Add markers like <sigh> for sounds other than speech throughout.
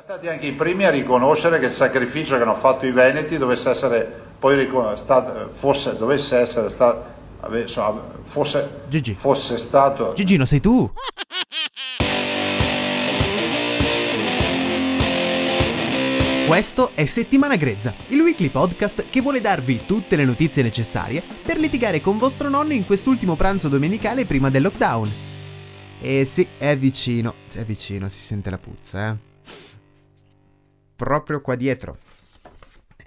Siamo stati anche i primi a riconoscere che il sacrificio che hanno fatto i Veneti dovesse essere poi stato, fosse, dovesse essere stato, fosse, Gigi. fosse stato Gigino, sei tu? Questo è Settimana Grezza, il weekly podcast che vuole darvi tutte le notizie necessarie per litigare con vostro nonno in quest'ultimo pranzo domenicale prima del lockdown. E sì, è vicino, è vicino, si sente la puzza, eh. Proprio qua dietro.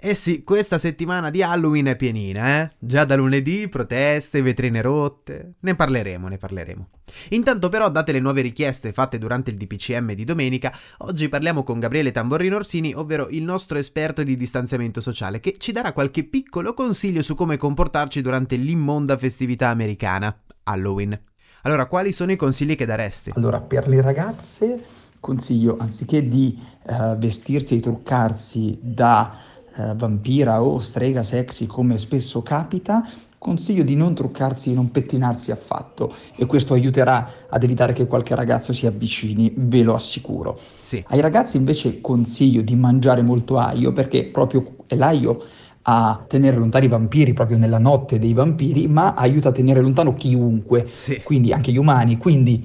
Eh sì, questa settimana di Halloween è pienina, eh? Già da lunedì, proteste, vetrine rotte. Ne parleremo, ne parleremo. Intanto però, date le nuove richieste fatte durante il DPCM di domenica, oggi parliamo con Gabriele Tamborrino Orsini, ovvero il nostro esperto di distanziamento sociale, che ci darà qualche piccolo consiglio su come comportarci durante l'immonda festività americana, Halloween. Allora, quali sono i consigli che daresti? Allora, per le ragazze consiglio, anziché di eh, vestirsi e truccarsi da eh, vampira o strega sexy come spesso capita, consiglio di non truccarsi e non pettinarsi affatto e questo aiuterà ad evitare che qualche ragazzo si avvicini, ve lo assicuro. Sì. Ai ragazzi invece consiglio di mangiare molto aglio perché proprio è l'aglio a tenere lontani i vampiri proprio nella notte dei vampiri, ma aiuta a tenere lontano chiunque, Sì. quindi anche gli umani, quindi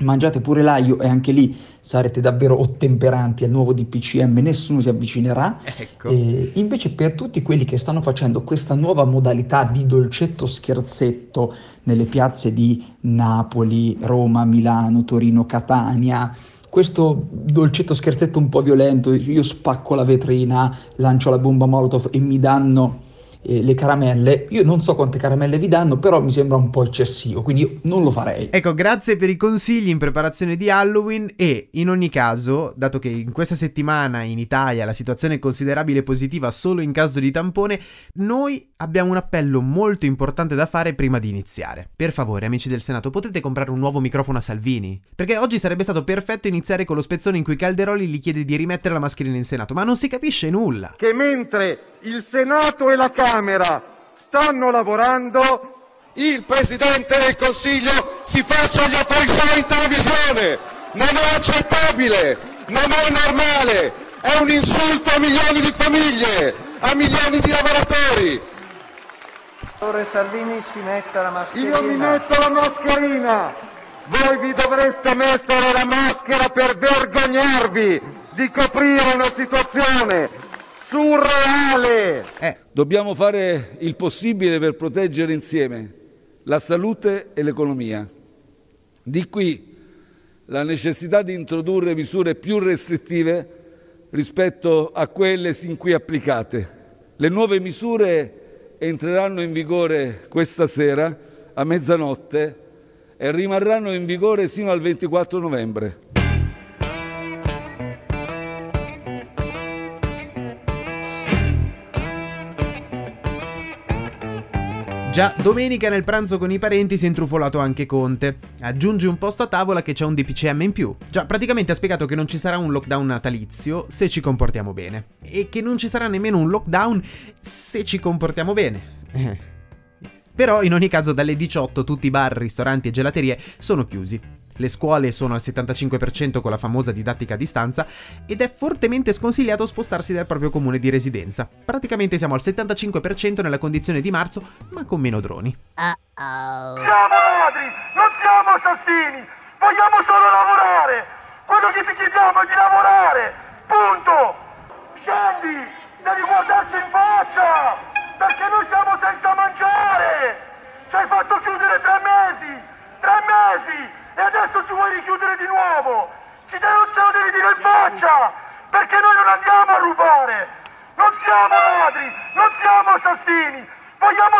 mangiate pure l'aglio e anche lì sarete davvero ottemperanti al nuovo DPCM, nessuno si avvicinerà. Ecco. E invece per tutti quelli che stanno facendo questa nuova modalità di dolcetto scherzetto nelle piazze di Napoli, Roma, Milano, Torino, Catania, questo dolcetto scherzetto un po' violento, io spacco la vetrina, lancio la bomba Molotov e mi danno eh, le caramelle, io non so quante caramelle vi danno, però mi sembra un po' eccessivo, quindi io non lo farei. Ecco, grazie per i consigli in preparazione di Halloween e in ogni caso, dato che in questa settimana in Italia la situazione è considerabile positiva solo in caso di tampone, noi abbiamo un appello molto importante da fare prima di iniziare. Per favore, amici del Senato, potete comprare un nuovo microfono a Salvini? Perché oggi sarebbe stato perfetto iniziare con lo spezzone in cui Calderoli gli chiede di rimettere la mascherina in Senato, ma non si capisce nulla. che mentre il Senato e la Camera stanno lavorando, il Presidente del Consiglio si faccia gli affari suoi in televisione. Non è accettabile, non è normale, è un insulto a milioni di famiglie, a milioni di lavoratori. Salvini si metta la mascherina. Io mi metto la mascherina, voi vi dovreste mettere la maschera per vergognarvi di coprire una situazione surreale. Eh, Dobbiamo fare il possibile per proteggere insieme la salute e l'economia. Di qui la necessità di introdurre misure più restrittive rispetto a quelle sin qui applicate. Le nuove misure entreranno in vigore questa sera a mezzanotte e rimarranno in vigore sino al 24 novembre. Già domenica nel pranzo con i parenti si è intrufolato anche Conte. Aggiunge un posto a tavola che c'è un DPCM in più. Già, praticamente ha spiegato che non ci sarà un lockdown natalizio se ci comportiamo bene. E che non ci sarà nemmeno un lockdown se ci comportiamo bene. Eh. Però in ogni caso dalle 18 tutti i bar, ristoranti e gelaterie sono chiusi. Le scuole sono al 75% con la famosa didattica a distanza ed è fortemente sconsigliato spostarsi dal proprio comune di residenza. Praticamente siamo al 75% nella condizione di marzo, ma con meno droni. Siamo ladri, non siamo assassini, vogliamo solo lavorare. Quello che ti chiediamo è di lavorare, punto. Scendi, devi guardarci in faccia, perché noi siamo senza mangiare. Ci hai fatto chiudere tre mesi, tre mesi, adesso ci vuoi richiudere di nuovo. Ci devo, ce lo devi dire in faccia, perché noi non andiamo a rubare. Non siamo ladri, non siamo assassini, vogliamo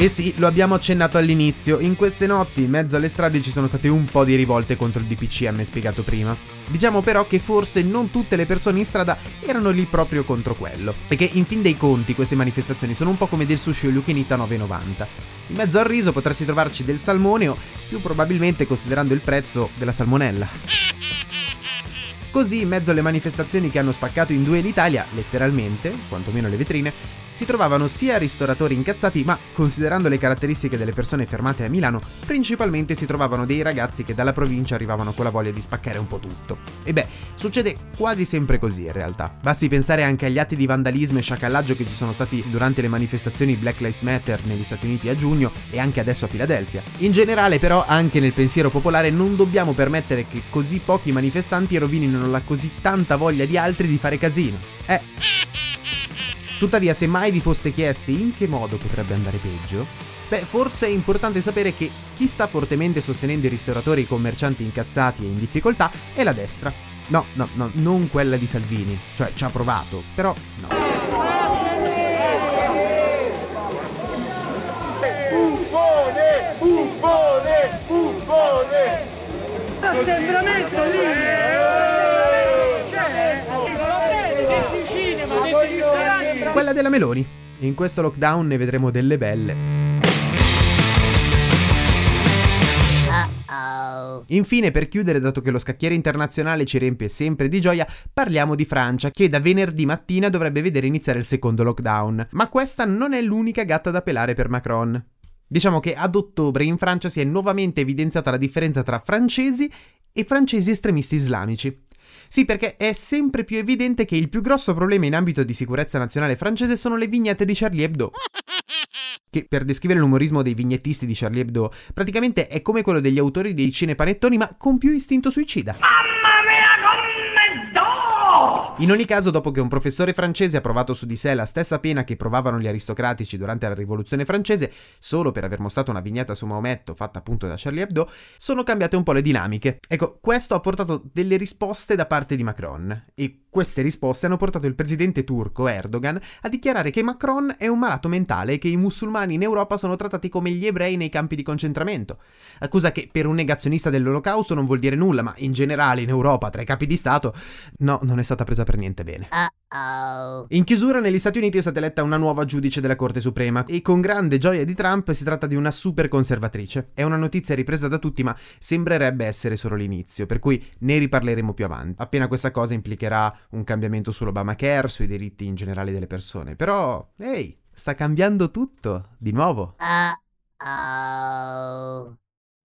E sì, lo abbiamo accennato all'inizio, in queste notti in mezzo alle strade ci sono state un po' di rivolte contro il DPCM spiegato prima. Diciamo però che forse non tutte le persone in strada erano lì proprio contro quello, perché in fin dei conti queste manifestazioni sono un po' come del sushi o Lukinita 9,90. In mezzo al riso potresti trovarci del salmone o più probabilmente considerando il prezzo della salmonella. Così, in mezzo alle manifestazioni che hanno spaccato in due l'Italia, letteralmente, quantomeno le vetrine, si trovavano sia ristoratori incazzati, ma considerando le caratteristiche delle persone fermate a Milano, principalmente si trovavano dei ragazzi che dalla provincia arrivavano con la voglia di spaccare un po' tutto. E beh, succede quasi sempre così in realtà. Basti pensare anche agli atti di vandalismo e sciacallaggio che ci sono stati durante le manifestazioni Black Lives Matter negli Stati Uniti a giugno e anche adesso a Filadelfia. In generale però anche nel pensiero popolare non dobbiamo permettere che così pochi manifestanti rovinino la così tanta voglia di altri di fare casino. Eh... Tuttavia, se mai vi foste chiesti in che modo potrebbe andare peggio, beh, forse è importante sapere che chi sta fortemente sostenendo i ristoratori e i commercianti incazzati e in difficoltà è la destra. No, no, no, non quella di Salvini, cioè ci ha provato, però no. Buffone! Buffone! Buffone! Assembramento lì! Quella della Meloni. In questo lockdown ne vedremo delle belle. Infine, per chiudere, dato che lo scacchiere internazionale ci riempie sempre di gioia, parliamo di Francia, che da venerdì mattina dovrebbe vedere iniziare il secondo lockdown. Ma questa non è l'unica gatta da pelare per Macron. Diciamo che ad ottobre in Francia si è nuovamente evidenziata la differenza tra francesi e francesi estremisti islamici. Sì, perché è sempre più evidente che il più grosso problema in ambito di sicurezza nazionale francese sono le vignette di Charlie Hebdo. <laughs> Che per descrivere l'umorismo dei vignettisti di Charlie Hebdo, praticamente è come quello degli autori dei cinepanettoni, ma con più istinto suicida. In ogni caso, dopo che un professore francese ha provato su di sé la stessa pena che provavano gli aristocratici durante la rivoluzione francese, solo per aver mostrato una vignetta su Maometto fatta appunto da Charlie Hebdo, sono cambiate un po' le dinamiche. Ecco, questo ha portato delle risposte da parte di Macron. E queste risposte hanno portato il presidente turco Erdogan a dichiarare che Macron è un malato mentale e che i musulmani in Europa sono trattati come gli ebrei nei campi di concentramento. Accusa che per un negazionista dell'olocausto non vuol dire nulla, ma in generale in Europa, tra i capi di Stato, no, non è stata presa per niente bene. Uh-oh. In chiusura, negli Stati Uniti è stata eletta una nuova giudice della Corte Suprema e con grande gioia di Trump si tratta di una super conservatrice. È una notizia ripresa da tutti, ma sembrerebbe essere solo l'inizio, per cui ne riparleremo più avanti. Appena questa cosa implicherà un cambiamento sull'Obamacare, sui diritti in generale delle persone. Però, ehi, hey, sta cambiando tutto, di nuovo. Uh-oh.